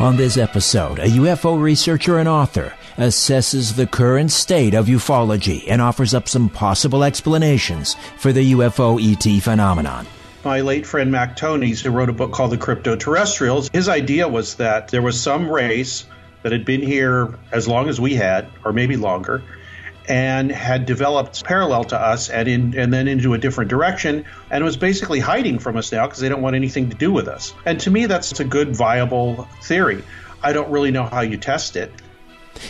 On this episode, a UFO researcher and author assesses the current state of ufology and offers up some possible explanations for the UFO ET phenomenon. My late friend Mac Tonnies, who wrote a book called The Crypto-Terrestrials, his idea was that there was some race that had been here as long as we had, or maybe longer, and had developed parallel to us and in and then into a different direction and was basically hiding from us now because they don't want anything to do with us. And to me that's a good viable theory. I don't really know how you test it.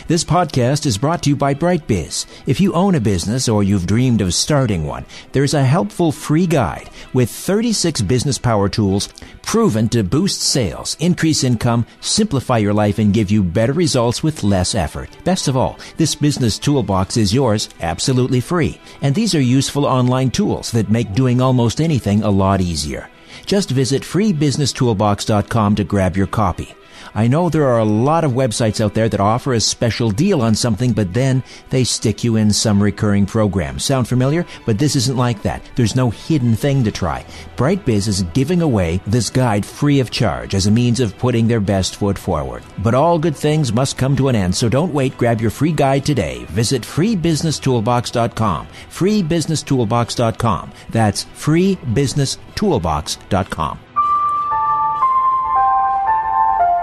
This podcast is brought to you by BrightBiz. If you own a business or you've dreamed of starting one, there's a helpful free guide with 36 business power tools proven to boost sales, increase income, simplify your life, and give you better results with less effort. Best of all, this business toolbox is yours absolutely free. And these are useful online tools that make doing almost anything a lot easier. Just visit freebusinesstoolbox.com to grab your copy. I know there are a lot of websites out there that offer a special deal on something, but then they stick you in some recurring program. Sound familiar? But this isn't like that. There's no hidden thing to try. BrightBiz is giving away this guide free of charge as a means of putting their best foot forward. But all good things must come to an end, so don't wait. Grab your free guide today. Visit freebusinesstoolbox.com. Freebusinesstoolbox.com. That's freebusinesstoolbox.com.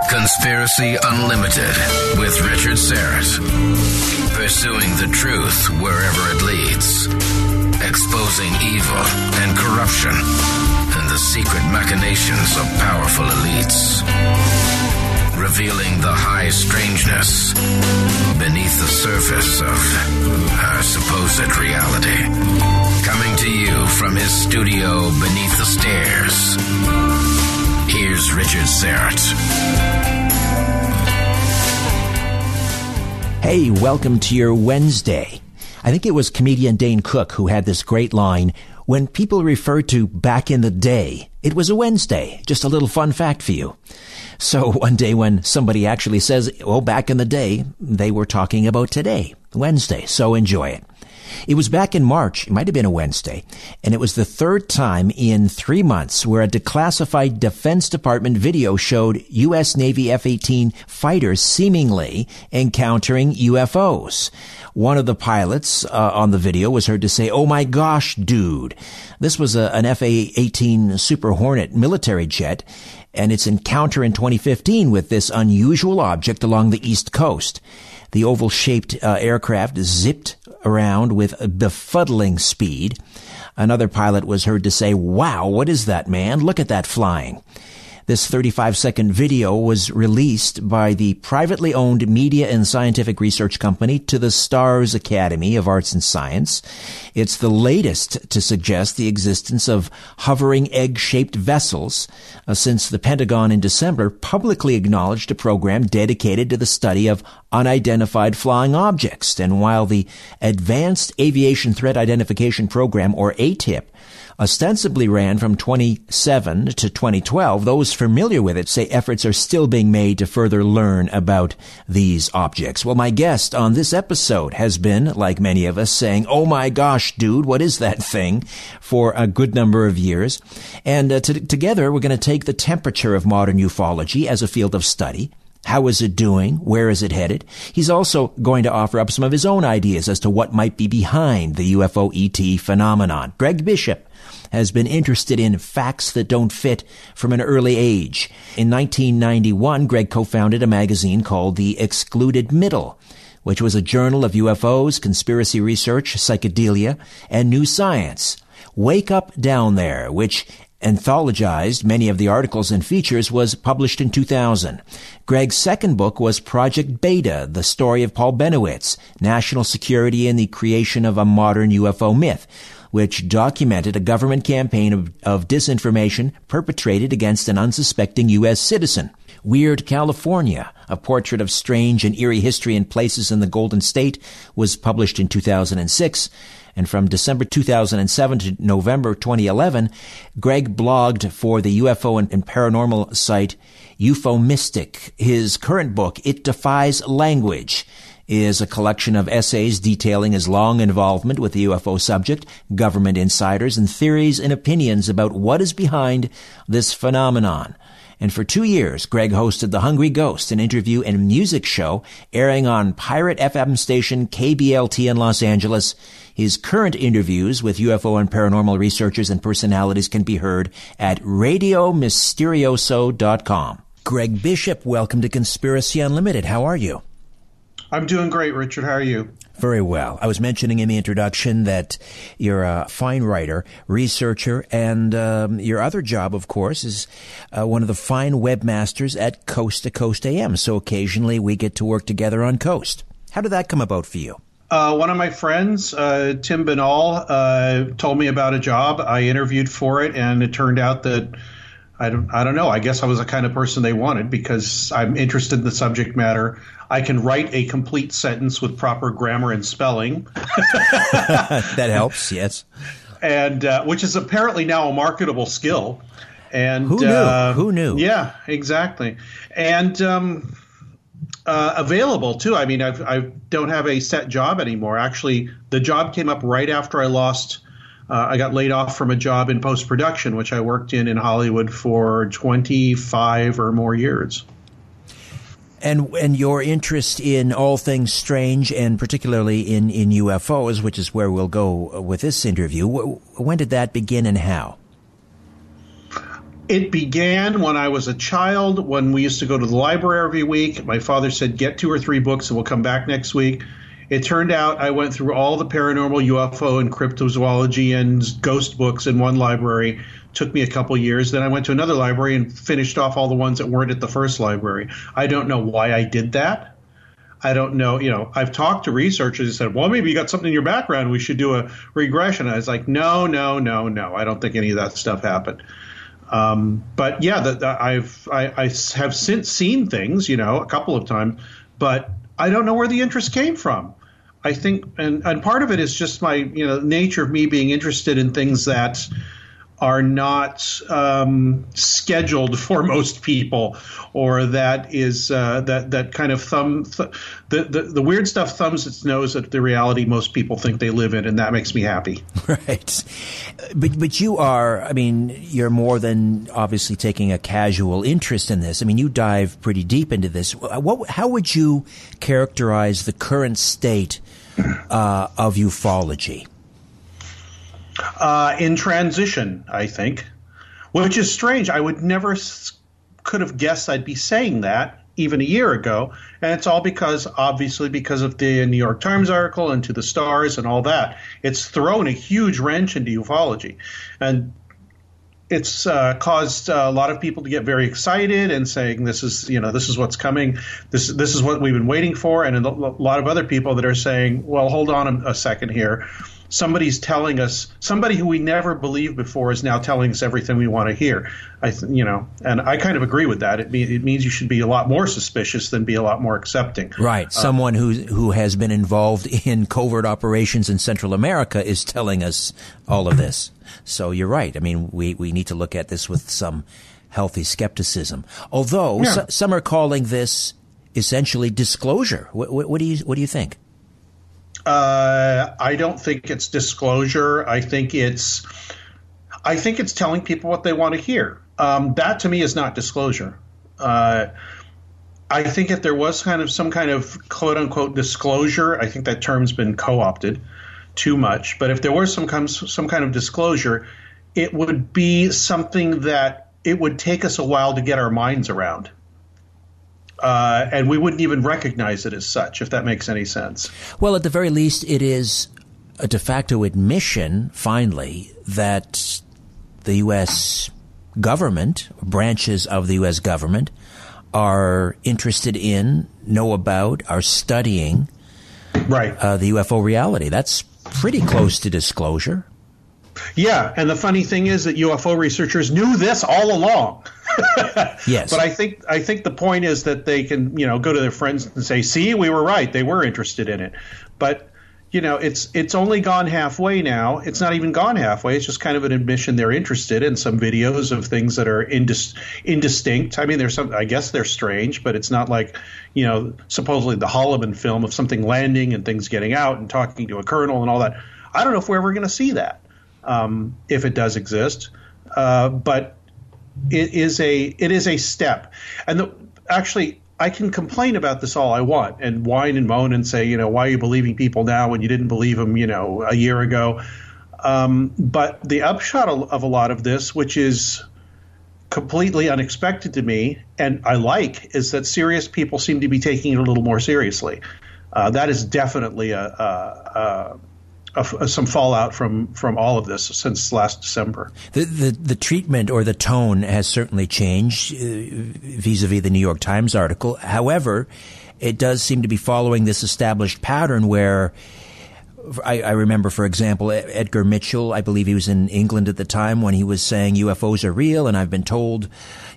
Conspiracy Unlimited with Richard Syrett. Pursuing the truth wherever it leads. Exposing evil and corruption and the secret machinations of powerful elites. Revealing the high strangeness beneath the surface of our supposed reality. Coming to you from his studio beneath the stairs. Here's Richard Syrett. Hey, welcome to your Wednesday. I think it was comedian Dane Cook who had this great line When people refer to back in the day, it was a Wednesday. Just a little fun fact for you. So one day when somebody actually says, oh, back in the day, they were talking about today, Wednesday. So enjoy it. It was back in March, it might have been a Wednesday, and it was the third time in three months where a declassified Defense Department video showed U.S. Navy F-18 fighters seemingly encountering UFOs. One of the pilots uh, on the video was heard to say, Oh my gosh, dude. This was a, an F-18 Super Hornet military jet and its encounter in 2015 with this unusual object along the East Coast. The oval shaped uh, aircraft zipped around with befuddling speed. Another pilot was heard to say, Wow, what is that, man? Look at that flying. This 35 second video was released by the privately owned media and scientific research company to the Stars Academy of Arts and Science. It's the latest to suggest the existence of hovering egg shaped vessels uh, since the Pentagon in December publicly acknowledged a program dedicated to the study of unidentified flying objects. And while the Advanced Aviation Threat Identification Program, or ATIP, ostensibly ran from 27 to 2012, those familiar with it say efforts are still being made to further learn about these objects. Well, my guest on this episode has been, like many of us, saying, Oh my gosh, dude, what is that thing? for a good number of years. And uh, together, we're going to take the temperature of modern ufology as a field of study. How is it doing? Where is it headed? He's also going to offer up some of his own ideas as to what might be behind the UFO ET phenomenon. Greg Bishop has been interested in facts that don't fit from an early age. In 1991, Greg co-founded a magazine called The Excluded Middle, which was a journal of UFOs, conspiracy research, psychedelia, and new science. Wake Up Down There, which anthologized many of the articles and features, was published in 2000. Greg's second book was Project Beta, the story of Paul Bennewitz, national security and the creation of a modern UFO myth which documented a government campaign of, of disinformation perpetrated against an unsuspecting U.S. citizen. Weird California, a portrait of strange and eerie history and places in the Golden State, was published in 2006. And from December 2007 to November 2011, Greg blogged for the UFO and, and paranormal site UFO Mystic. His current book, It Defies Language, is a collection of essays detailing his long involvement with the UFO subject, government insiders, and theories and opinions about what is behind this phenomenon. And for two years, Greg hosted The Hungry Ghost, an interview and music show airing on pirate FM station KBLT in Los Angeles. His current interviews with UFO and paranormal researchers and personalities can be heard at RadioMysterioso.com. Greg Bishop, welcome to Conspiracy Unlimited. How are you? I'm doing great, Richard. How are you? Very well. I was mentioning in the introduction that you're a fine writer, researcher, and um, your other job, of course, is uh, one of the fine webmasters at Coast to Coast AM. So occasionally we get to work together on Coast. How did that come about for you? Uh, one of my friends, uh, Tim Binnall, uh, told me about a job. I interviewed for it, and it turned out that I don't, I don't know. I guess I was the kind of person they wanted because I'm interested in the subject matter. I can write a complete sentence with proper grammar and spelling. that helps, yes. And uh, which is apparently now a marketable skill. And who knew? Uh, who knew? Yeah, exactly. And um, uh, available too. I mean, I've, I don't have a set job anymore. Actually, the job came up right after I lost. Uh, I got laid off from a job in post production, which I worked in in Hollywood for 25 or more years and and your interest in all things strange and particularly in in UFOs, which is where we'll go with this interview. When did that begin and how? It began when I was a child, when we used to go to the library every week. My father said, Get two or three books and we'll come back next week. It turned out I went through all the paranormal, UFO, and cryptozoology and ghost books in one library took me a couple years. Then I went to another library and finished off all the ones that weren't at the first library. I don't know why I did that. I don't know. You know, I've talked to researchers who said, well, maybe you got something in your background. We should do a regression. I was like, no, no, no, no. I don't think any of that stuff happened. Um, but yeah, the, the, I've I, I have since seen things, you know, a couple of times, but I don't know where the interest came from. I think, and, and part of it is just my, you know, nature of me being interested in things that are not um, scheduled for most people, or that is uh, that that kind of thumb th- the, the the weird stuff thumbs its nose at the reality most people think they live in, and that makes me happy. Right, but but you are, I mean, you're more than obviously taking a casual interest in this. I mean, you dive pretty deep into this. What how would you characterize the current state uh, of ufology? Uh, in transition, I think, which is strange. I would never s- could have guessed I'd be saying that even a year ago, and it's all because, obviously, because of the New York Times article and to the stars and all that. It's thrown a huge wrench into ufology, and it's uh, caused a lot of people to get very excited and saying this is you know this is what's coming. This this is what we've been waiting for. And a lot of other people that are saying well hold on a, a second here somebody's telling us somebody who we never believed before is now telling us everything we want to hear i th- you know and i kind of agree with that it, it means you should be a lot more suspicious than be a lot more accepting Right. Uh, Someone who who has been involved in covert operations in Central America is telling us all of this. So you're right. I mean, we, we need to look at this with some healthy skepticism. Although Yeah. so- some are calling this essentially disclosure. What, what, what do you what do you think? Uh, I don't think it's disclosure. I think it's, I think it's telling people what they want to hear. Um, that to me is not disclosure. Uh, I think if there was kind of some kind of quote unquote disclosure, I think that term's been co-opted too much. But if there was some kind some kind of disclosure, it would be something that it would take us a while to get our minds around. Uh, and we wouldn't even recognize it as such, if that makes any sense. Well, at the very least, it is a de facto admission, finally, that the U.S. government, branches of the U.S. government, are interested in, know about, are studying Right. uh, the UFO reality. That's pretty close to disclosure. Yeah, and the funny thing is that UFO researchers knew this all along. Yes. But I think I think the point is that they can, you know, go to their friends and say, "See, we were right. They were interested in it." But you know, it's it's only gone halfway now. It's not even gone halfway. It's just kind of an admission they're interested in some videos of things that are indis- indistinct. I mean, there's some. I guess they're strange, but it's not like you know, supposedly the Holloman film of something landing and things getting out and talking to a colonel and all that. I don't know if we're ever going to see that um, if it does exist, uh, but it is a it is a step. And the, actually, I can complain about this all I want and whine and moan and say, you know, why are you believing people now when you didn't believe them, you know, a year ago? Um, but the upshot of, a lot of this, which is completely unexpected to me and I like, is that serious people seem to be taking it a little more seriously. Uh, that is definitely a, a, a, a, some fallout from from all of this since last December. The, the, the treatment or the tone has certainly changed uh, vis-a-vis the New York Times article. However, it does seem to be following this established pattern where I, I remember, for example, Edgar Mitchell. I believe he was in England at the time when he was saying UFOs are real, and I've been told,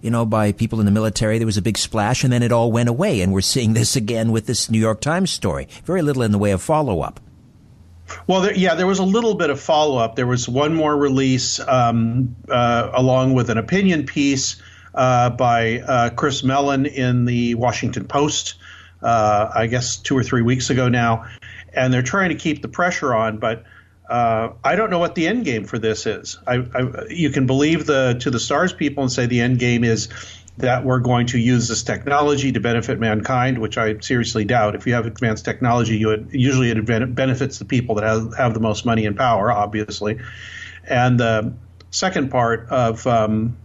you know, by people in the military there was a big splash, and then it all went away. And we're seeing this again with this New York Times story. Very little in the way of follow up. Well, there, yeah, there was a little bit of follow up. There was one more release um, uh, along with an opinion piece uh, by uh, Chris Mellon in the Washington Post, uh, I guess two or three weeks ago now. And they're trying to keep the pressure on, but uh, I don't know what the end game for this is. I, I, you can believe the to the stars people and say the end game is that we're going to use this technology to benefit mankind, which I seriously doubt. If you have advanced technology, you usually it benefits the people that have, have the most money and power, obviously. And the second part of um,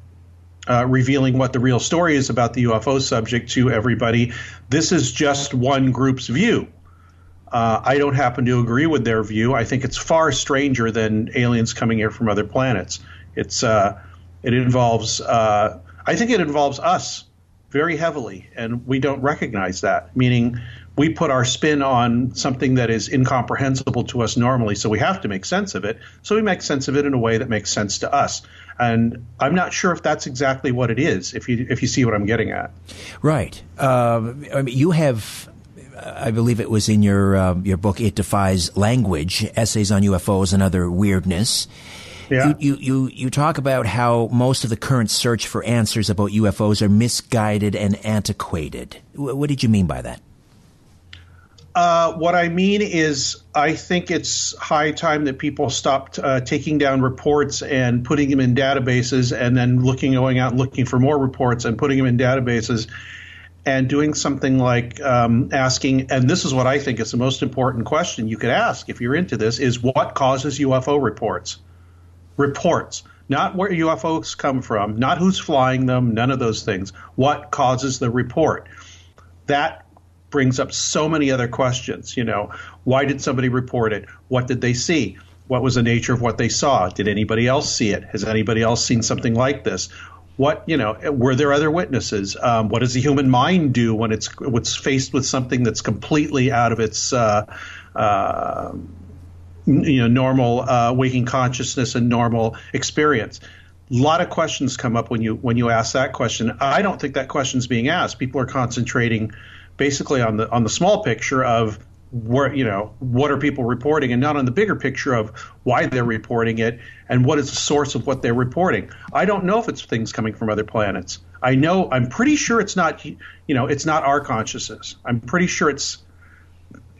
uh, revealing what the real story is about the UFO subject to everybody, this is just one group's view. Uh, I don't happen to agree with their view. I think it's far stranger than aliens coming here from other planets. It's uh, it involves. Uh, I think it involves us very heavily, and we don't recognize that. Meaning, we put our spin on something that is incomprehensible to us normally, so we have to make sense of it. So we make sense of it in a way that makes sense to us. And I'm not sure if that's exactly what it is. If you if you see what I'm getting at, right? Uh, I mean, you have I believe it was in your uh, your book, It Defies Language: Essays on UFOs and Other Weirdness. Yeah. You, you, you, you talk about how most of the current search for answers about UFOs are misguided and antiquated. What did you mean by that? Uh, what I mean is, I think it's high time that people stopped uh, taking down reports and putting them in databases, and then looking, going out and looking for more reports and putting them in databases, and doing something like um, asking. And this is what I think is the most important question you could ask if you're into this: is what causes UFO reports? Reports, not where UFOs come from, not who's flying them, none of those things. What causes the report? That brings up so many other questions. You know, why did somebody report it? What did they see? What was the nature of what they saw? Did anybody else see it? Has anybody else seen something like this? What you know? Were there other witnesses? Um, what does the human mind do when it's faced with something that's completely out of its uh, uh, you know normal uh, waking consciousness and normal experience? A lot of questions come up when you when you ask that question. I don't think that question is being asked. People are concentrating basically on the on the small picture of where you know what are people reporting and not on the bigger picture of why they're reporting it and what is the source of what they're reporting i don't know if it's things coming from other planets i know i'm pretty sure it's not you know it's not our consciousness i'm pretty sure it's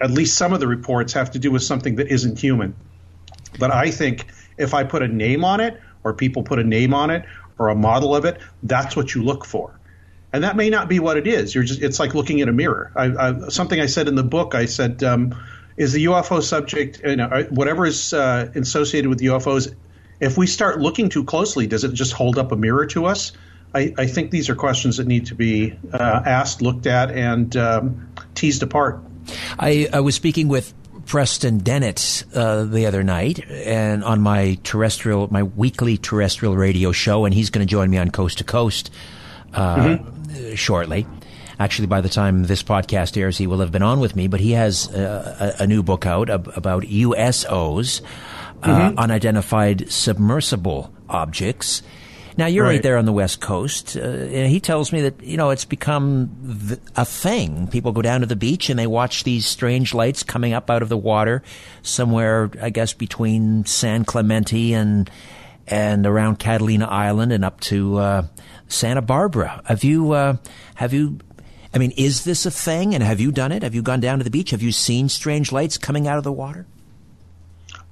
at least some of the reports have to do with something that isn't human but i think if i put a name on it or people put a name on it or a model of it that's what you look for and that may not be what it is. You're just it's like looking at a mirror. I, I, something I said in the book. I said, um, is the UFO subject, you know, whatever is uh, associated with UFOs, if we start looking too closely, does it just hold up a mirror to us? I, I think these are questions that need to be uh, asked, looked at, and um, teased apart. I, I was speaking with Preston Dennett uh, the other night, and on my terrestrial, my weekly terrestrial radio show, and he's going to join me on Coast to Coast uh, mm-hmm. shortly. Actually, by the time this podcast airs, he will have been on with me. But he has uh, a, a, new book out about USOs, uh, mm-hmm. unidentified submersible objects. Now you're right. right, there on the west coast, uh, and he tells me that you know it's become th- a thing. People go down to the beach and they watch these strange lights coming up out of the water, somewhere I guess between San Clemente and and around Catalina Island and up to uh, Santa Barbara. Have you uh, have you? I mean, is this a thing? And have you done it? Have you gone down to the beach? Have you seen strange lights coming out of the water?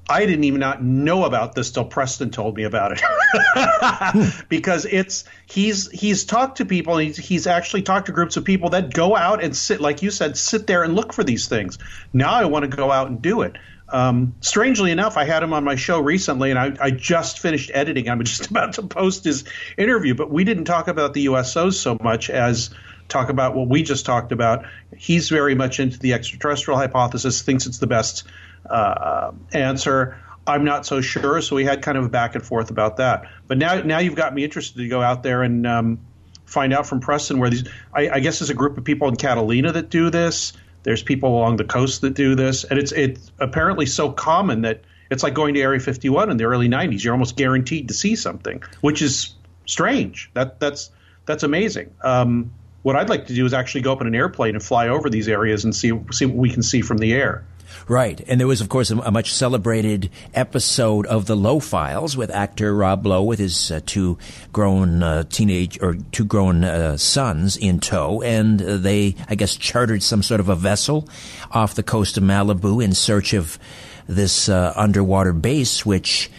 I didn't even not know about this till Preston told me about it. because it's he's he's talked to people he's he's actually talked to groups of people that go out and sit like you said sit there and look for these things. Now I want to go out and do it. Um, strangely enough, I had him on my show recently, and I, I, just finished editing. I'm just about to post his interview, but we didn't talk about the USOs so much as talk about what we just talked about. He's very much into the extraterrestrial hypothesis, thinks it's the best uh, answer. I'm not so sure, so we had kind of a back and forth about that. But now, now you've got me interested to go out there and um, find out from Preston where these. I, I guess there's a group of people in Catalina that do this. There's people along the coast that do this, and it's it's apparently so common that it's like going to Area 51 in the early 90s. You're almost guaranteed to see something, which is strange. That that's that's amazing. Um, what I'd like to do is actually go up in an airplane and fly over these areas and see see what we can see from the air. Right. And there was, of course, a, a, much celebrated episode of The Lowe Files with actor Rob Lowe with his uh, two grown uh, teenage or two grown uh, sons in tow. And uh, they, I guess, chartered some sort of a vessel off the coast of Malibu in search of this uh, underwater base, which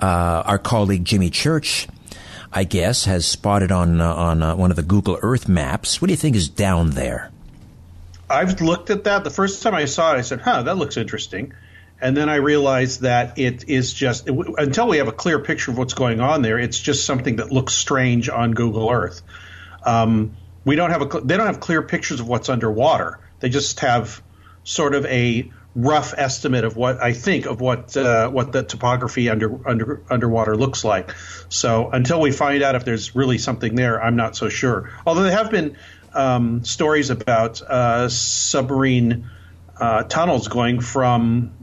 uh, our colleague Jimmy Church I guess, has spotted on on one of the Google Earth maps. What do you think is down there? I've looked at that. The first time I saw it, I said, "Huh, that looks interesting." And then I realized that it is just until we have a clear picture of what's going on there, it's just something that looks strange on Google Earth. Um, we don't have a they don't have clear pictures of what's underwater. They just have sort of a rough estimate of what I think of what uh, what the topography under under underwater looks like. So until we find out if there's really something there, I'm not so sure. Although they have been um, stories about uh, submarine uh, tunnels going from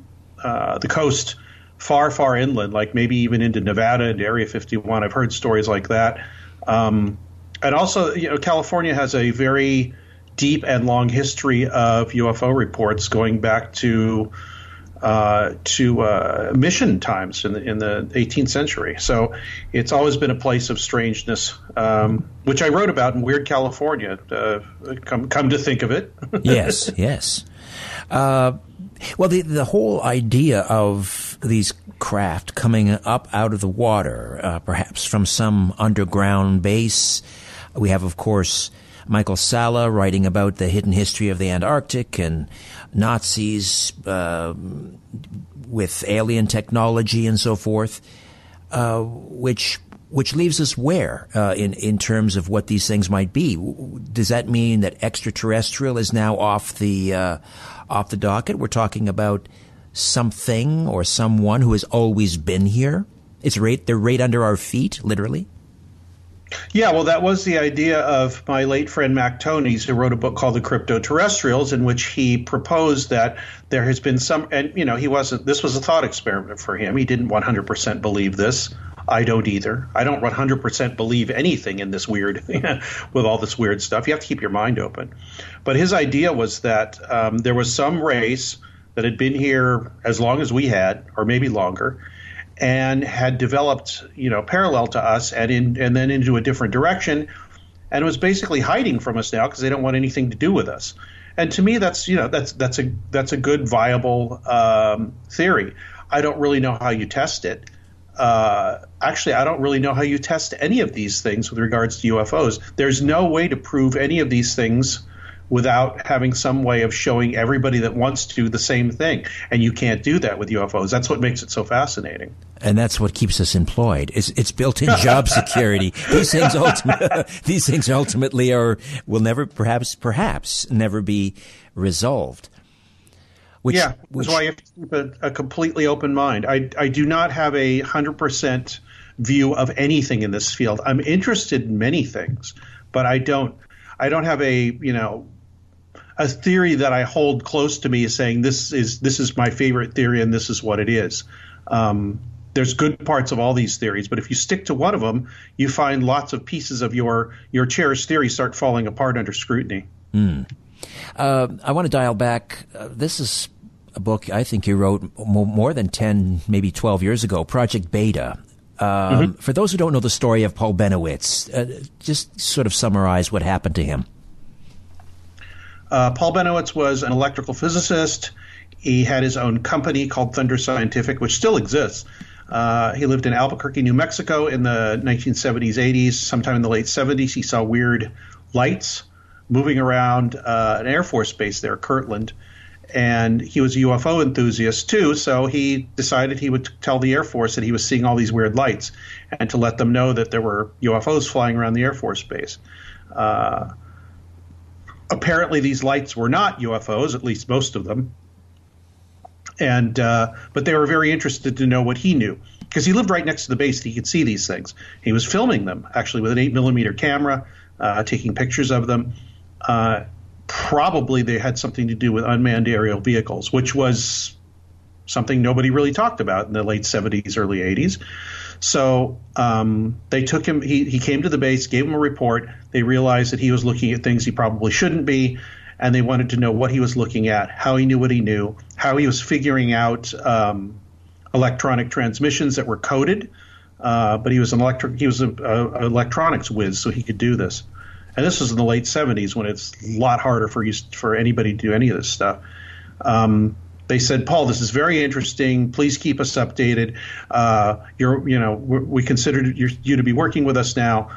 uh, the coast far, far inland, like maybe even into Nevada and Area 51. I've heard stories like that. Um, and also, you know, California has a very deep and long history of UFO reports going back to uh, to uh, mission times in the, in the 18th century. So it's always been a place of strangeness, um, which I wrote about in Weird California. Uh, come come to think of it. yes, yes. Uh, well, the the whole idea of these craft coming up out of the water, uh, perhaps from some underground base. We have, of course, Michael Salla writing about the hidden history of the Antarctic and Nazis uh, with alien technology and so forth, uh, which which leaves us where uh, in in terms of what these things might be. Does that mean that extraterrestrial is now off the uh, off the docket? We're talking about something or someone who has always been here. It's right they're right under our feet, literally. Yeah, well, that was the idea of my late friend Mac Tonnies, who wrote a book called The Crypto Terrestrials, in which he proposed that there has been some, and you know, he wasn't. This was a thought experiment for him. He didn't 100% believe this. I don't either. I don't 100% believe anything in this weird, with all this weird stuff. You have to keep your mind open. But his idea was that um, there was some race that had been here as long as we had, or maybe longer, and had developed, you know, parallel to us and in and then into a different direction, and was basically hiding from us now because they don't want anything to do with us. And to me, that's you know that's that's a that's a good viable um, theory. I don't really know how you test it. Uh, actually, I don't really know how you test any of these things with regards to UFOs. There's no way to prove any of these things without having some way of showing everybody that wants to the same thing. And you can't do that with UFOs. That's what makes it so fascinating. And that's what keeps us employed. It's, it's built-in job security. these things ultimately, these things ultimately are will never, perhaps, perhaps never be resolved. Which, yeah, which, that's why you have to keep a, a completely open mind. I, I do not have a hundred percent view of anything in this field. I'm interested in many things, but I don't I don't have a you know a theory that I hold close to me is saying this is this is my favorite theory and this is what it is. Um, there's good parts of all these theories, but if you stick to one of them, you find lots of pieces of your your cherished theory start falling apart under scrutiny. Mm. Uh, I want to dial back. Uh, this is a book I think you wrote more than 10, maybe 12 years ago, Project Beta. Um, mm-hmm. For those who don't know the story of Paul Bennewitz, uh, just sort of summarize what happened to him. Uh, Paul Bennewitz was an electrical physicist. He had his own company called Thunder Scientific, which still exists. Uh, he lived in Albuquerque, New Mexico in the 1970s, 80s. Sometime in the late 70s, he saw weird lights moving around uh, an Air Force base there, Kirtland. And he was a UFO enthusiast too, so he decided he would tell the Air Force that he was seeing all these weird lights and to let them know that there were UFOs flying around the Air Force base. Uh, apparently these lights were not UFOs, at least most of them. And uh, but they were very interested to know what he knew because he lived right next to the base. And he could see these things. He was filming them actually with an eight millimeter camera, uh, taking pictures of them. Uh, probably they had something to do with unmanned aerial vehicles, which was something nobody really talked about in the late 70s, early 80s. So um, they took him. He, he came to the base, gave him a report. They realized that he was looking at things he probably shouldn't be, and they wanted to know what he was looking at, how he knew what he knew, how he was figuring out um, electronic transmissions that were coded. Uh, but he was an electric. He was a, a, electronics whiz, so he could do this. And this was in the late '70s when it's a lot harder for you for anybody to do any of this stuff. Um, they said, Paul, this is very interesting. Please keep us updated. Uh, you're, you know, we considered you to be working with us now.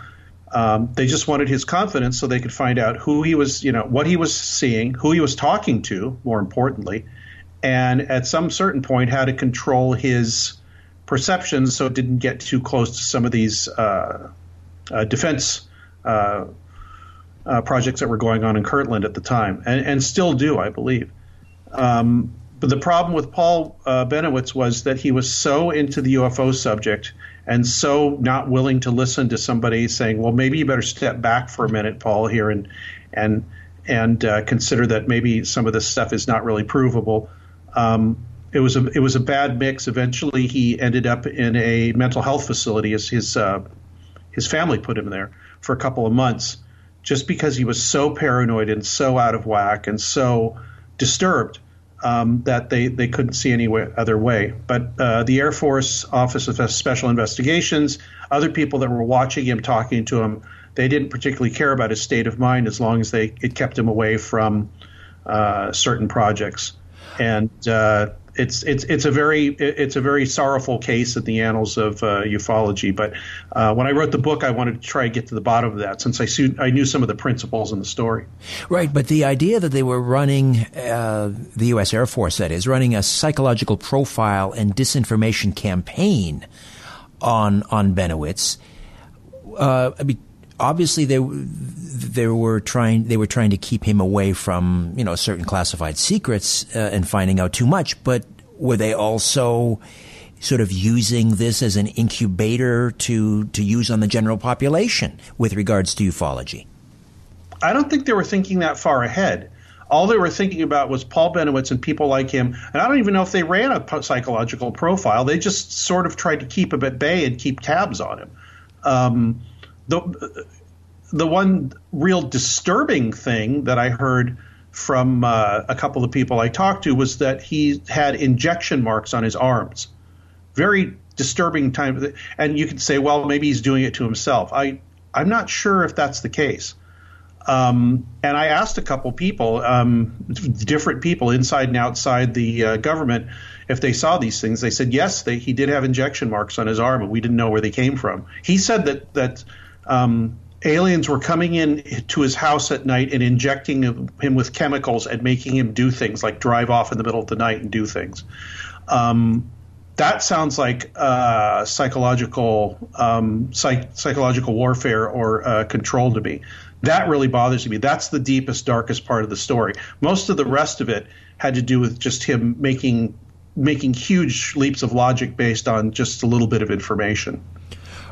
Um, they just wanted his confidence so they could find out who he was, you know, what he was seeing, who he was talking to, more importantly, and at some certain point how to control his perceptions so it didn't get too close to some of these uh, uh, defense uh, uh projects that were going on in Kirtland at the time, and, and still do, I believe. Um, the problem with Paul uh, Bennewitz was that he was so into the UFO subject and so not willing to listen to somebody saying, "Well, maybe you better step back for a minute, Paul, here and and and uh, consider that maybe some of this stuff is not really provable." Um, it was a it was a bad mix. Eventually, he ended up in a mental health facility as his uh, his family put him there for a couple of months just because he was so paranoid and so out of whack and so disturbed um, that they, they couldn't see any way, other way. But uh, the Air Force Office of Special Investigations, other people that were watching him, talking to him, they didn't particularly care about his state of mind as long as they it kept him away from uh, certain projects. And uh, it's it's it's a very it's a very sorrowful case in the annals of uh, ufology. But uh, when I wrote the book, I wanted to try to get to the bottom of that, since I su- I knew some of the principles in the story. Right, but the idea that they were running uh, the U.S. Air Force, that is, running a psychological profile and disinformation campaign on on Bennewitz. Uh, I mean, obviously they they were trying they were trying to keep him away from you know certain classified secrets uh, and finding out too much but were they also sort of using this as an incubator to to use on the general population with regards to ufology I don't think they were thinking that far ahead all they were thinking about was Paul Bennewitz and people like him. And I don't even know if they ran a psychological profile. They just sort of tried to keep him at bay and keep tabs on him. Um, the the one real disturbing thing that I heard from uh, a couple of people I talked to was that he had injection marks on his arms. Very disturbing time. And you could say, well, maybe he's doing it to himself. I I'm not sure if that's the case. Um, and I asked a couple people, um, different people inside and outside the uh, government, if they saw these things. They said yes, they, he did have injection marks on his arm, and we didn't know where they came from. He said that that um, aliens were coming in to his house at night and injecting him with chemicals and making him do things like drive off in the middle of the night and do things. Um, that sounds like uh, psychological um, psych- psychological warfare or uh, control to me. That really bothers me. That's the deepest, darkest part of the story. Most of the rest of it had to do with just him making making huge leaps of logic based on just a little bit of information.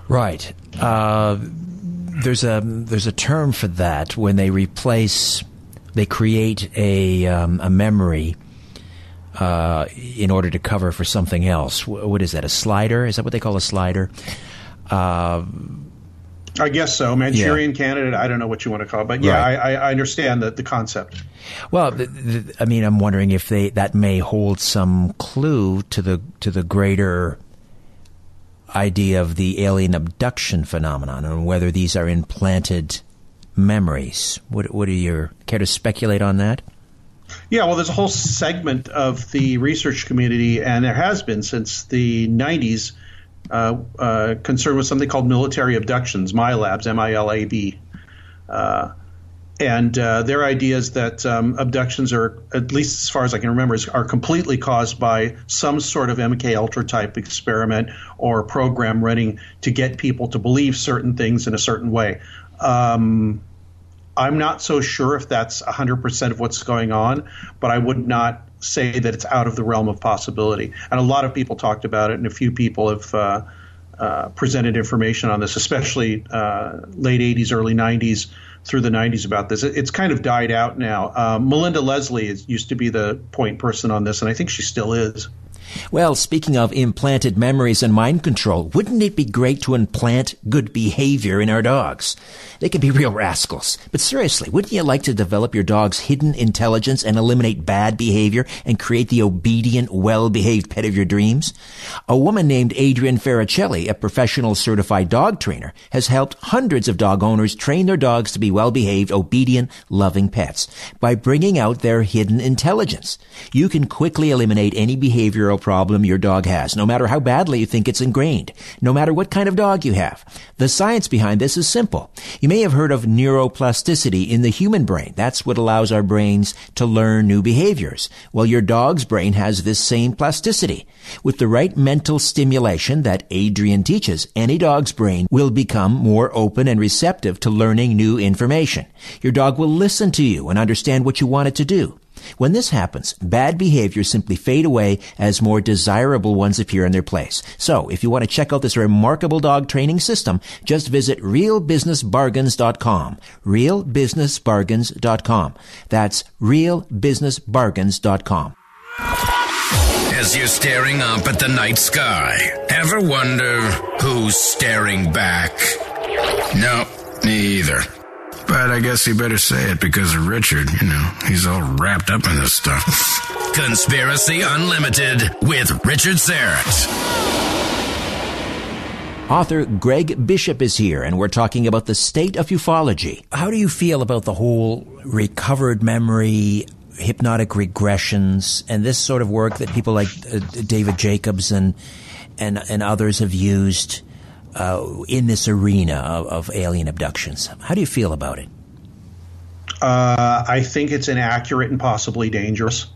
Right. Uh, there's a there's a term for that when they replace, they create a um, a memory. Uh, in order to cover for something else, what is that? A slider? Is that what they call a slider? Uh, I guess so. Manchurian yeah. candidate. I don't know what you want to call it, but yeah, right. I, I, understand the, the concept. Well, the, the, I mean, I'm wondering if they that may hold some clue to the to the greater idea of the alien abduction phenomenon and whether these are implanted memories. What, what your care to speculate on that? Yeah, well, there's a whole segment of the research community, and there has been since the 90s, uh, uh, concerned with something called military abductions, MILABs, M-I-L-A-B. Uh, and uh, their idea is that um, abductions are, at least as far as I can remember, are completely caused by some sort of MK Ultra type experiment or program running to get people to believe certain things in a certain way. Um, I'm not so sure if that's 100% of what's going on, but I would not say that it's out of the realm of possibility. And a lot of people talked about it, and a few people have. Uh, uh, presented information on this, especially uh, late 80s, early 90s through the 90s about this. It's kind of died out now. Uh, Melinda Leslie is, used to be the point person on this, and I think she still is. Well, speaking of implanted memories and mind control, wouldn't it be great to implant good behavior in our dogs? They can be real rascals. But seriously, wouldn't you like to develop your dog's hidden intelligence and eliminate bad behavior and create the obedient, well-behaved pet of your dreams? A woman named Adrienne Farricelli, a professional certified dog trainer, has helped hundreds of dog owners train their dogs to be well-behaved, obedient, loving pets by bringing out their hidden intelligence. You can quickly eliminate any behavioral problem your dog has, no matter how badly you think it's ingrained, no matter what kind of dog you have. The science behind this is simple. You may have heard of neuroplasticity in the human brain. That's what allows our brains to learn new behaviors. Well, your dog's brain has this same plasticity. With the right mental stimulation that Adrian teaches, any dog's brain will become more open and receptive to learning new information. Your dog will listen to you and understand what you want it to do. When this happens, bad behaviors simply fade away as more desirable ones appear in their place. So, if you want to check out this remarkable dog training system, just visit realbusinessbargains.com. realbusinessbargains.com. That's realbusinessbargains.com. As you're staring up at the night sky, ever wonder who's staring back? No, neither. But I guess you better say it because of Richard. You know, he's all wrapped up in this stuff. Conspiracy Unlimited with Richard Syrett. Author Greg Bishop is here, and we're talking about the state of ufology. How do you feel about the whole recovered memory, hypnotic regressions, and this sort of work that people like uh, David Jacobs and and and others have used uh, in this arena of, of, alien abductions? How do you feel about it? Uh, I think it's inaccurate and possibly dangerous.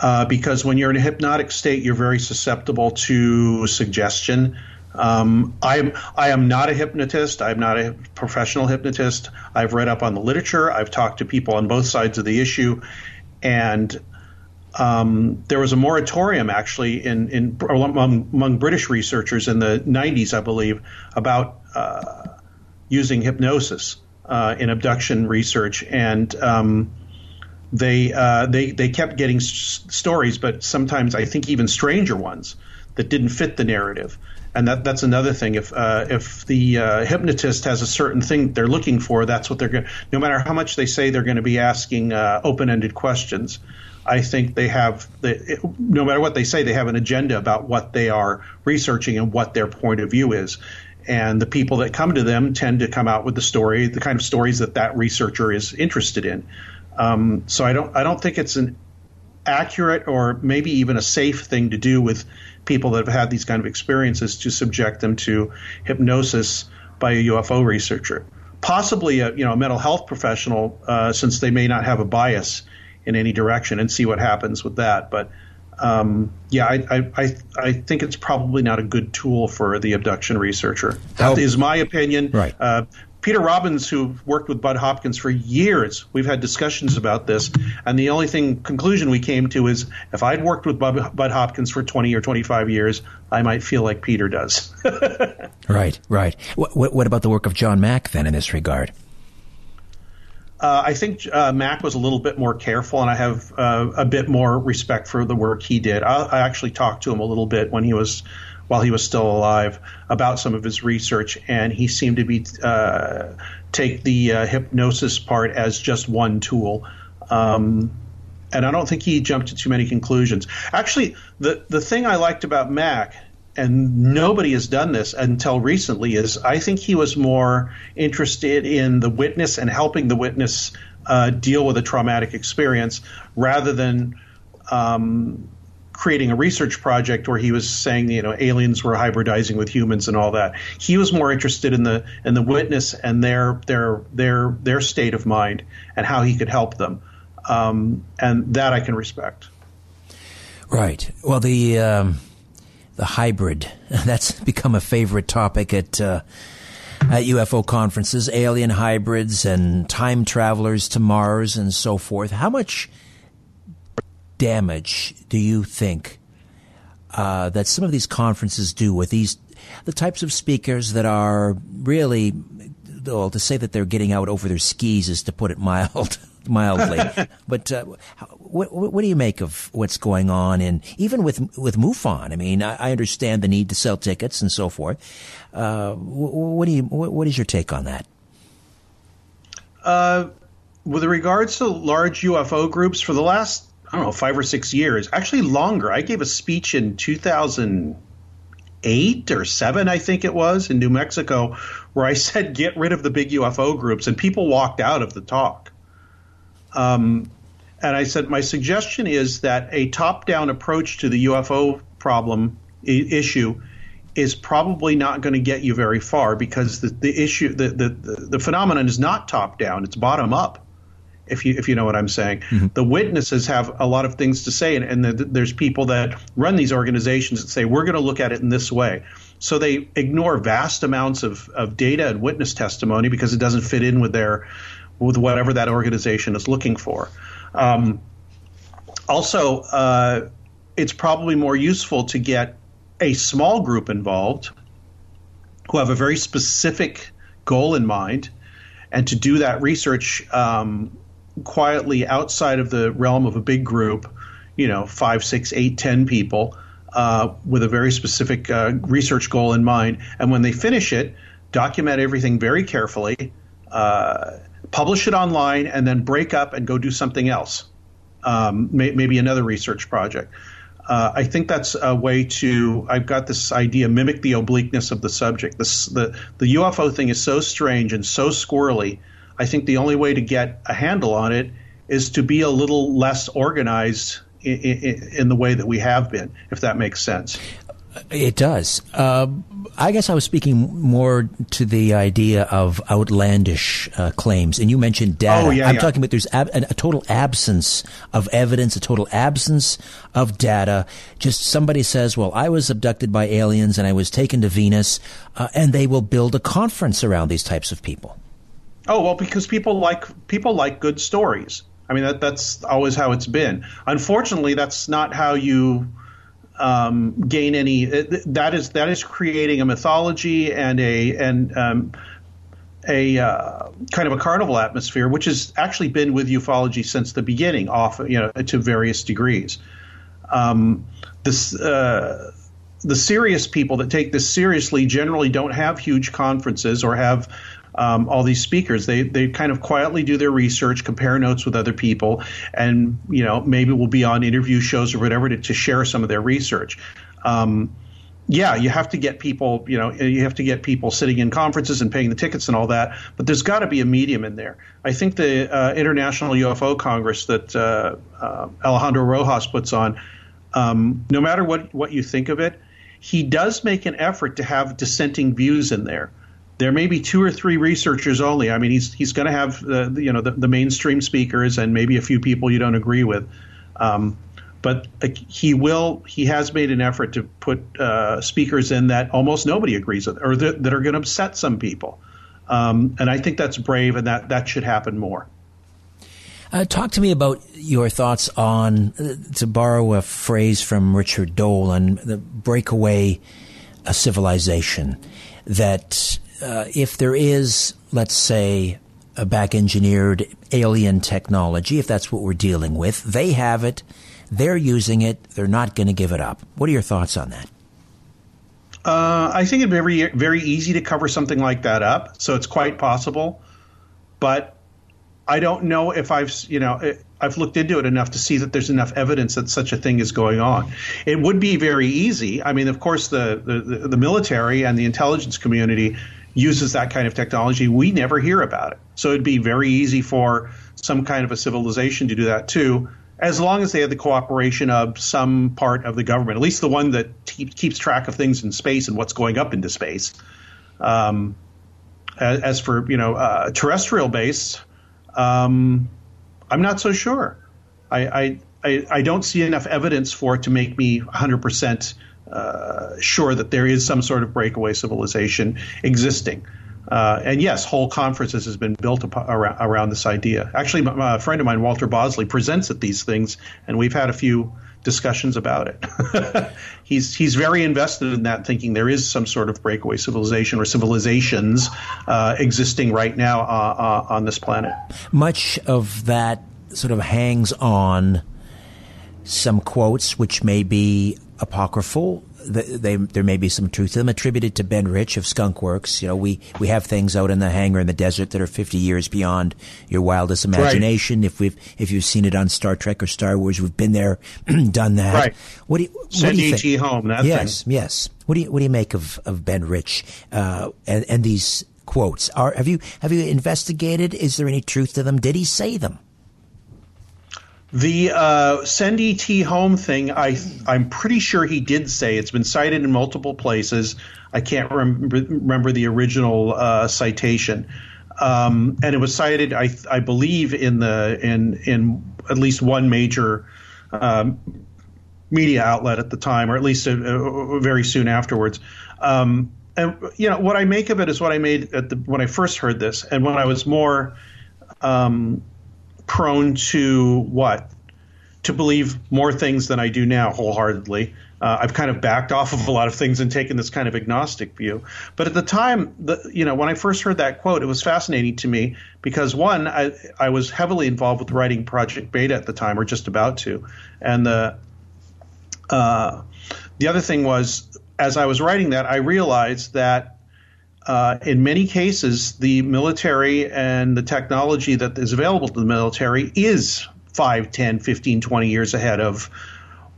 Uh, because when you're in a hypnotic state, you're very susceptible to suggestion um, I am I am not a hypnotist. I'm not a professional hypnotist. I've read up on the literature. I've talked to people on both sides of the issue, and um, there was a moratorium actually in, in among, among, British researchers in the 90s, I believe, about uh, using hypnosis uh, in abduction research, and um, they uh, they they kept getting s- stories, but sometimes I think even stranger ones that didn't fit the narrative and that that's another thing. If uh, if the uh, hypnotist has a certain thing they're looking for, that's what they're going. No matter how much they say they're going to be asking uh, open-ended questions, I think they have. No matter what they say, they have an agenda about what they are researching and what their point of view is. And the people that come to them tend to come out with the story, the kind of stories that that researcher is interested in. Um, so I don't I don't think it's an accurate or maybe even a safe thing to do with people that have had these kind of experiences to subject them to hypnosis by a UFO researcher, possibly a you know a mental health professional, uh, since they may not have a bias in any direction, and see what happens with that. But um, yeah, I, I, I think it's probably not a good tool for the abduction researcher. That is my opinion. Right. Uh, Peter Robbins, who worked with Bud Hopkins for years, we've had discussions about this, and the only thing conclusion we came to is if I'd worked with Bud, Bud Hopkins for 20 or 25 years, I might feel like Peter does. right, right. What, what, about the work of John Mack then in this regard? Uh, I think uh, Mack was a little bit more careful, and I have uh, a bit more respect for the work he did. I, I actually talked to him a little bit when he was while he was still alive about some of his research, and he seemed to be uh, take the uh, hypnosis part as just one tool. Um, and I don't think he jumped to too many conclusions. Actually, the the thing I liked about Mack, and nobody has done this until recently, is I think he was more interested in the witness and helping the witness uh, deal with a traumatic experience rather than um, creating a research project where he was saying you know aliens were hybridizing with humans and all that. He was more interested in the in the witness and their their their their state of mind and how he could help them, um, and that I can respect. Right. Well, the um, the hybrid that's become a favorite topic at. Uh, at UFO conferences, alien hybrids and time travelers to Mars and so forth. How much damage do you think uh, that some of these conferences do with these the types of speakers that are really well to say that they're getting out over their skis is to put it mild mildly but uh, what, what, do you make of what's going on and even with with MUFON I mean I, I understand the need to sell tickets and so forth uh, what, do you what, what is your take on that uh, with regards to large UFO groups for the last I don't know, five or six years, actually longer. I gave a speech in 2008 or seven, I think it was, in New Mexico, where I said, get rid of the big UFO groups. And people walked out of the talk. Um, and I said, my suggestion is that a top down approach to the UFO problem I- issue is probably not going to get you very far because the, the issue, the, the, the phenomenon is not top down, it's bottom up if you if you know what I'm saying. Mm-hmm. The witnesses have a lot of things to say, and, and the, there's people that run these organizations that say we're going to look at it in this way. So they ignore vast amounts of, of data and witness testimony because it doesn't fit in with their with whatever that organization is looking for. Um, also, uh, it's probably more useful to get a small group involved who have a very specific goal in mind and to do that research um, quietly outside of the realm of a big group, you know, five, six, eight, ten people, uh, with a very specific uh, research goal in mind. And when they finish it, document everything very carefully. Uh, publish it online, and then break up and go do something else, um, may, maybe another research project. Uh, I think that's a way to. I've got this idea: mimic the obliqueness of the subject. This, the the UFO thing is so strange and so squirrely. I think the only way to get a handle on it is to be a little less organized in, in, in the way that we have been, if that makes sense. It does. Uh, I guess I was speaking more to the idea of outlandish uh, claims, and you mentioned data. Oh, yeah, I'm yeah. talking about there's ab- a total absence of evidence, a total absence of data. Just somebody says, "Well, I was abducted by aliens and I was taken to Venus," uh, and they will build a conference around these types of people. Oh well, because people like people like good stories. I mean, that that's always how it's been. Unfortunately, that's not how you um, gain any. That is that is creating a mythology and a and um, a uh, kind of a carnival atmosphere, which has actually been with ufology since the beginning, off you know to various degrees. Um, this. Uh, the serious people that take this seriously generally don't have huge conferences or have um, all these speakers. They they kind of quietly do their research, compare notes with other people, and you know maybe will be on interview shows or whatever to, to share some of their research. Um, yeah, you have to get people, you know, you have to get people sitting in conferences and paying the tickets and all that. But there's got to be a medium in there. I think the uh, International UFO Congress that uh, uh, Alejandro Rojas puts on, um, no matter what what you think of it, he does make an effort to have dissenting views in there. There may be two or three researchers only. I mean, he's he's going to have you know the, the, mainstream speakers and maybe a few people you don't agree with. Um, but uh, he will he has made an effort to put uh, speakers in that almost nobody agrees with or that, that are going to upset some people. Um, and I think that's brave, and that that should happen more. Uh, talk to me about your thoughts on, uh, to borrow a phrase from Richard Dolan, on the breakaway a civilization. That uh, if there is, let's say, a back engineered alien technology, if that's what we're dealing with, they have it, they're using it, they're not going to give it up. What are your thoughts on that? Uh, I think it'd be very, very easy to cover something like that up, so it's quite possible. But I don't know if I've you know I've looked into it enough to see that there's enough evidence that such a thing is going on. It would be very easy. I mean, of course, the the, the military and the intelligence community uses that kind of technology. We never hear about it, so it'd be very easy for some kind of a civilization to do that too, as long as they had the cooperation of some part of the government, at least the one that te- keeps track of things in space and what's going up into space. Um, as, as for you know uh, terrestrial base um, I'm not so sure. I, I, I, don't see enough evidence for it to make me 100% uh, sure that there is some sort of breakaway civilization existing. Uh, and yes, whole conferences has been built around, around this idea. Actually, a friend of mine, Walter Bosley, presents at these things, and we've had a few discussions about it. he's he's very invested in that, thinking there is some sort of breakaway civilization or civilizations uh, existing right now uh, uh, on this planet. Much of that sort of hangs on some quotes, which may be apocryphal. They, there may be some truth to them attributed to Ben Rich of Skunk Works. You know, we, we have things out in the hangar in the desert that are 50 years beyond your wildest imagination. Right. If we've, if you've seen it on Star Trek or Star Wars, we've been there, done that. Right. What do you, what Send do you think? home, that yes, thing. yes. What do you, what do you make of, of Ben Rich, uh, and, and these quotes? Are, have you, have you investigated? Is there any truth to them? Did he say them? The uh, send ET home thing, I I'm pretty sure he did say it's been cited in multiple places. I can't remember, remember the original uh, citation, um, and it was cited, I I believe, in the in in at least one major um, media outlet at the time, or at least uh, very soon afterwards. Um, and you know what I make of it is what I made at the when I first heard this, and when I was more um, prone to what to believe more things than I do now wholeheartedly. Uh, I've kind of backed off of a lot of things and taken this kind of agnostic view. But at the time, the, you know, when I first heard that quote, it was fascinating to me because one, I, I was heavily involved with writing Project Beta at the time, or just about to, and the uh, the other thing was, as I was writing that, I realized that uh, in many cases, the military and the technology that is available to the military is 5, 10, 15, 20 years ahead of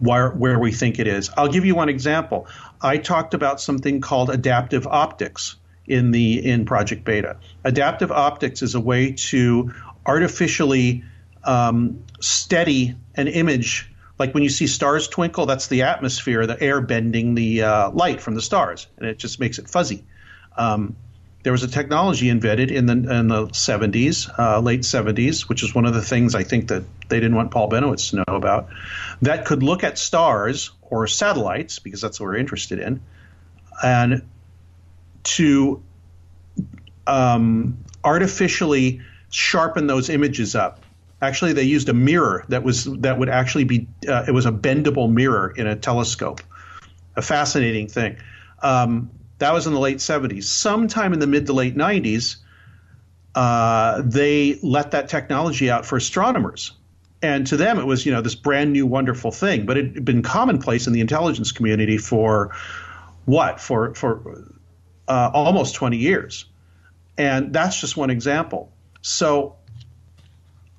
where, where we think it is. I'll give you one example. I talked about something called adaptive optics in the in Project Beta. Adaptive optics is a way to artificially um, steady an image. Like when you see stars twinkle, that's the atmosphere, the air bending the uh, light from the stars, and it just makes it fuzzy. Um, there was a technology invented in the in the 70s, uh, late 70s, which is one of the things I think that they didn't want Paul Bennewitz to know about, that could look at stars or satellites because that's what we're interested in, and to um, artificially sharpen those images up. Actually, they used a mirror that was that would actually be uh, it was a bendable mirror in a telescope. A fascinating thing. Um, that was in the late 70s. Sometime in the mid to late 90s, uh, they let that technology out for astronomers. And to them, it was you know this brand new wonderful thing, but it had been commonplace in the intelligence community for what for for uh, almost 20 years, and that's just one example. So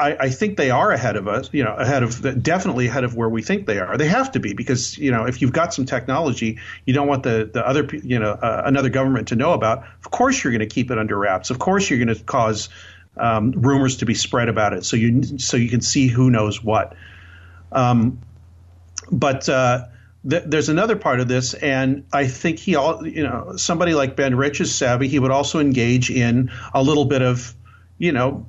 I, I, think they are ahead of us, you know, ahead of definitely ahead of where we think they are. They have to be because you know if you've got some technology you don't want the the other you know uh, another government to know about. Of course you're going to keep it under wraps. Of course you're going to cause um, rumors to be spread about it so you so you can see who knows what. Um, but uh, th- there's another part of this, and I think he all you know somebody like Ben Rich is savvy. He would also engage in a little bit of you know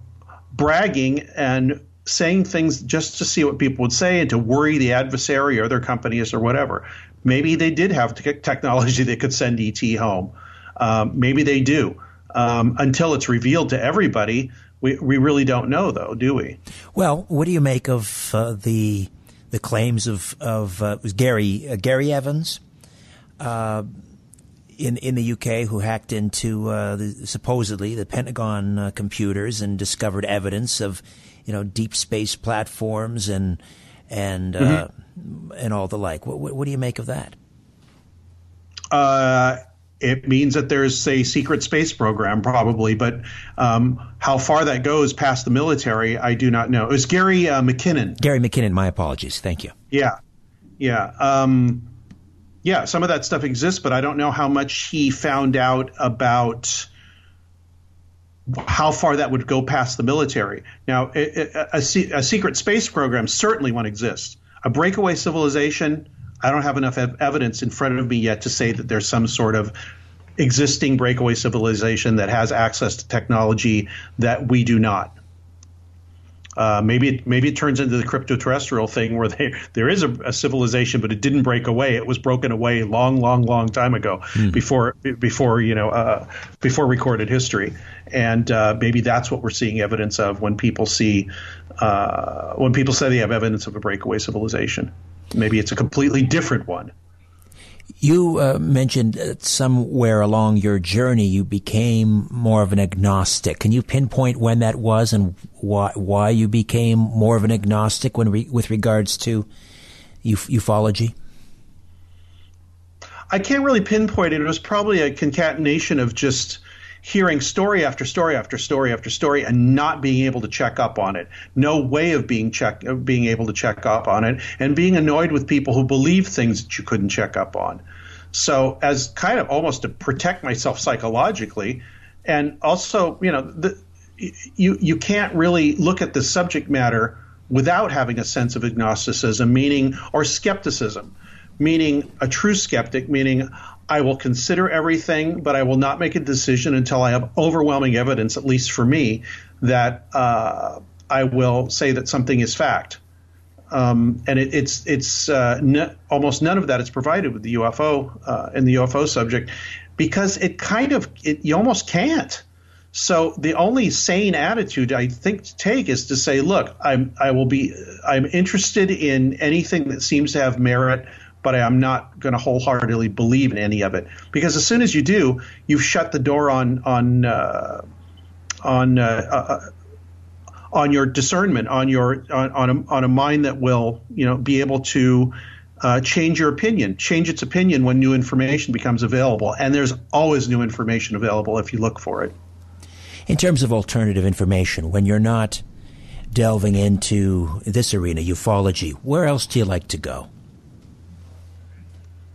bragging and saying things just to see what people would say and to worry the adversary or their companies or whatever. Maybe they did have technology that could send ET home. Um, maybe they do. Um, until it's revealed to everybody, we, we really don't know, though, do we? Well, what do you make of uh, the the claims of of uh, Gary uh, Gary Evans? In in the UK who hacked into uh, the, supposedly the Pentagon uh, computers and discovered evidence of you know deep space platforms and and uh, mm-hmm. and all the like. What, what, what, do you make of that? Uh, it means that there's a secret space program, probably, but um, how far that goes past the military, I do not know. It was Gary uh, McKinnon. Gary McKinnon. My apologies. Thank you. Yeah, yeah. Um, yeah, some of that stuff exists, but I don't know how much he found out about how far that would go past the military. Now, a, a, a secret space program certainly one exist. A breakaway civilization, I don't have enough evidence in front of me yet to say that there's some sort of existing breakaway civilization that has access to technology that we do not. Uh, maybe it, maybe it turns into the crypto terrestrial thing where they, there is a, a, civilization, but it didn't break away. It was broken away long, long, long time ago mm. before before you know uh, before recorded history, and uh, maybe that's what we're seeing evidence of when people see uh, when people say they have evidence of a breakaway civilization. Maybe it's a completely different one. You uh, mentioned somewhere along your journey you became more of an agnostic. Can you pinpoint when that was and why why you became more of an agnostic when re- with regards to uf- ufology? I can't really pinpoint it. It was probably a concatenation of just hearing story after story after story after story and not being able to check up on it. No way of being check being able to check up on it and being annoyed with people who believe things that you couldn't check up on. So as kind of almost to protect myself psychologically and also, you know, the, you you can't really look at the subject matter without having a sense of agnosticism, meaning or skepticism, meaning a true skeptic, meaning I will consider everything, but I will not make a decision until I have overwhelming evidence, at least for me, that uh, I will say that something is fact. Um, and it, it's it's uh, n- almost none of that is provided with the UFO uh, the UFO subject because it kind of it, you almost can't. So the only sane attitude I think to take is to say, look, I'm I will be I'm interested in anything that seems to have merit but I'm not going to wholeheartedly believe in any of it because as soon as you do, you've shut the door on on uh, on uh, uh, on your discernment, on your on on a, on a mind that will you know be able to uh, change your opinion, change its opinion when new information becomes available. And there's always new information available if you look for it. In terms of alternative information, when you're not delving into this arena, ufology, where else do you like to go?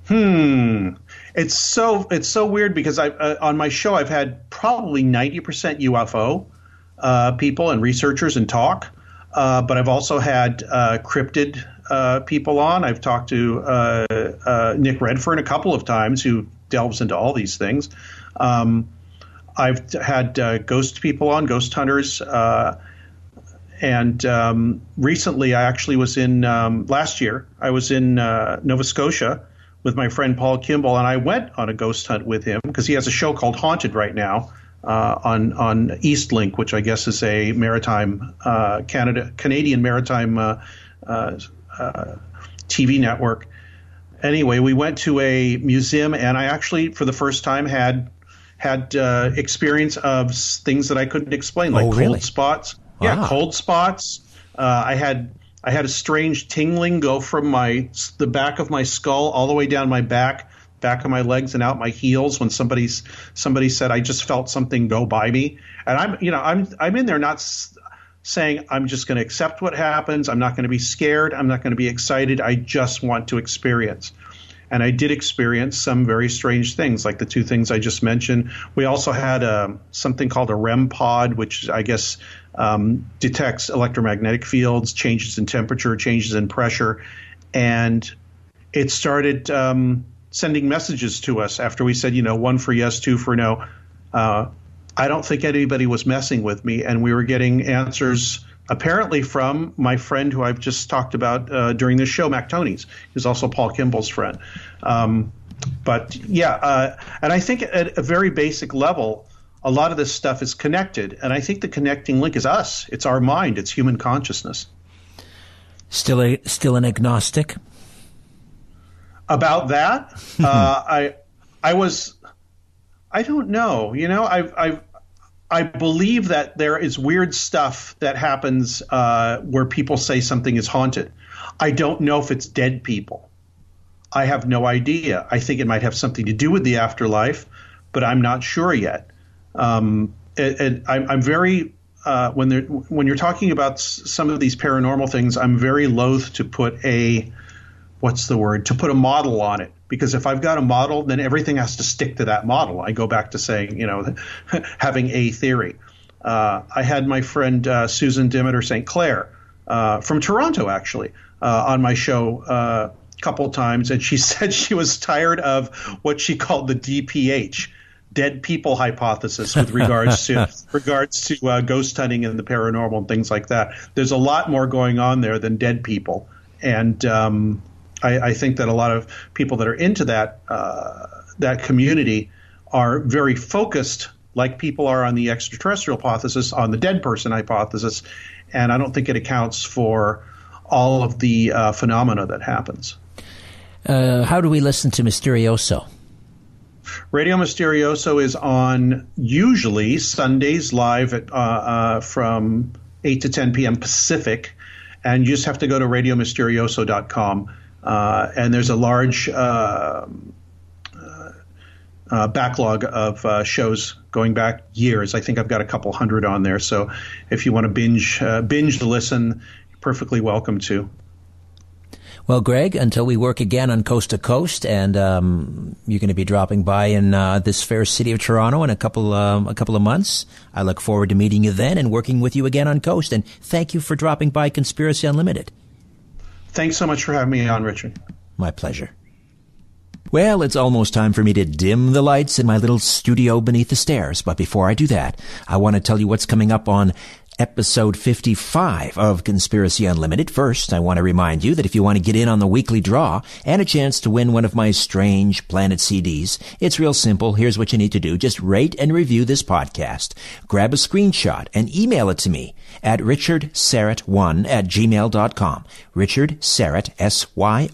Hmm. It's so it's so weird because I uh, on my show I've had probably ninety percent UFO uh, people and researchers and talk, uh, but I've also had uh, cryptid uh, people on. I've talked to uh, Nick Redfern a couple of times, who delves into all these things. Um, I've had ghost people on, ghost hunters and um, recently I actually was in um, last year I was in Nova Scotia with my friend Paul Kimball, and I went on a ghost hunt with him because he has a show called Haunted right now uh, on on Eastlink, which I guess is a maritime uh, Canada Canadian maritime uh, uh, uh TV network. Anyway, we went to a museum, and I actually, for the first time, had had uh, experience of things that I couldn't explain, like oh, really? cold spots. Wow. Yeah, cold spots. I had I had a strange tingling go from my the back of my skull all the way down my back, back of my legs and out my heels when somebody's somebody said I just felt something go by me. And I'm you know I'm I'm in there not saying I'm just going to accept what happens. I'm not going to be scared. I'm not going to be excited. I just want to experience. And I did experience some very strange things, like the two things I just mentioned. We also had a, um, something called a REM pod, which I guess um, detects electromagnetic fields, changes in temperature, changes in pressure, and it started um, sending messages to us after we said, you know, one for yes, two for no. Uh, I don't think anybody was messing with me, and we were getting answers apparently from my friend who I've just talked about uh, during this show, Mac Tonnies, also Paul Kimball's friend. Um, but yeah, uh, and I think at a very basic level, a lot of this stuff is connected. And I think the connecting link is us. It's our mind. It's human consciousness. Still, a, still an agnostic. About that, uh, I, I was, I don't know. You know, I've, I've, I believe that there is weird stuff that happens uh, where people say something is haunted. I don't know if it's dead people. I have no idea. I think it might have something to do with the afterlife, but I'm not sure yet. Um, and, and I'm, I'm, very uh, when when you're talking about some of these paranormal things, I'm very loath to put a what's the word to put a model on it because if I've got a model, then everything has to stick to that model. I go back to saying you know having a theory. Uh, I had my friend uh, Susan Demeter St. Clair uh, from Toronto actually uh, on my show uh, a couple times, and she said she was tired of what she called the DPH dead people hypothesis with regards to regards to uh, ghost hunting and the paranormal and things like that. There's a lot more going on there than dead people, and um, I, I, think that a lot of people that are into that uh, that community are very focused, like people are on the extraterrestrial hypothesis, on the dead person hypothesis, and I don't think it accounts for all of the uh, phenomena that happens. Uh, how do we listen to Mysterioso? Radio Mysterioso is on usually Sundays live at, uh, uh, from 8 to 10 p.m. Pacific. And you just have to go to radiomysterioso.com. Uh, and there's a large uh, uh, backlog of uh, shows going back years. I think I've got a couple hundred on there. So if you want to binge binge listen, you're perfectly welcome to. Well, Greg, until we work again on Coast to Coast, and um, you're going to be dropping by in uh, this fair city of Toronto in a couple um, a couple of months. I look forward to meeting you then and working with you again on Coast. And thank you for dropping by Conspiracy Unlimited. Thanks so much for having me on, Richard. My pleasure. Well, it's almost time for me to dim the lights in my little studio beneath the stairs. But before I do that, I want to tell you what's coming up on episode 55 of Conspiracy Unlimited. First, I want to remind you that if you want to get in on the weekly draw and a chance to win one of my Strange Planet CDs, it's real simple. Here's what you need to do. Just rate and review this podcast. Grab a screenshot and email it to me at richardsyrett1 at gmail.com. Richard Syrett, S-Y-R-E-T-T,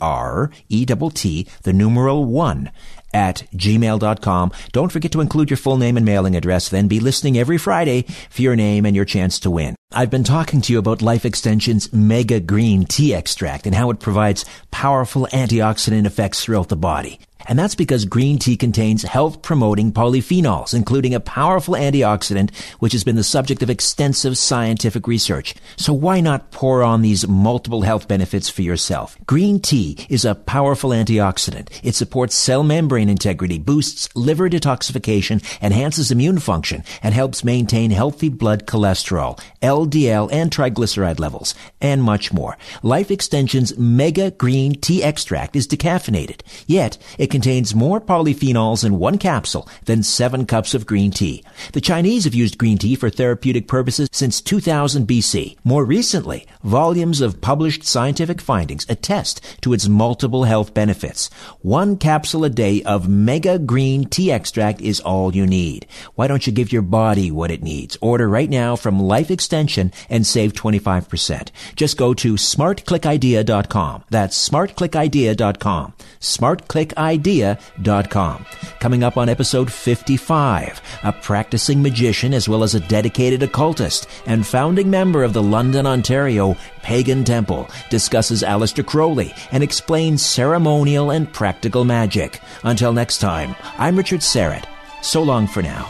the numeral 1 at gmail.com. Don't forget to include your full name and mailing address, then be listening every Friday for your name and your chance to win. I've been talking to you about Life Extension's Mega Green Tea Extract and how it provides powerful antioxidant effects throughout the body. And that's because green tea contains health promoting polyphenols, including a powerful antioxidant, which has been the subject of extensive scientific research. So why not pour on these multiple health benefits for yourself? Green tea is a powerful antioxidant. It supports cell membrane integrity, boosts liver detoxification, enhances immune function, and helps maintain healthy blood cholesterol, LDL, and triglyceride levels, and much more. Life Extension's Mega Green Tea Extract is decaffeinated, yet it contains more polyphenols in one capsule than seven cups of green tea. The Chinese have used green tea for therapeutic purposes since 2000 BC. More recently, volumes of published scientific findings attest to its multiple health benefits. One capsule a day of mega green tea extract is all you need. Why don't you give your body what it needs? Order right now from Life Extension and save 25%. Just go to smartclickidea.com. That's smartclickidea.com. smartclickidea.com. Coming up on episode 55, a practicing magician as well as a dedicated occultist and founding member of the London, Ontario Pagan Temple discusses Aleister Crowley and explains ceremonial and practical magic. Until next time, I'm Richard Syrett. So long for now.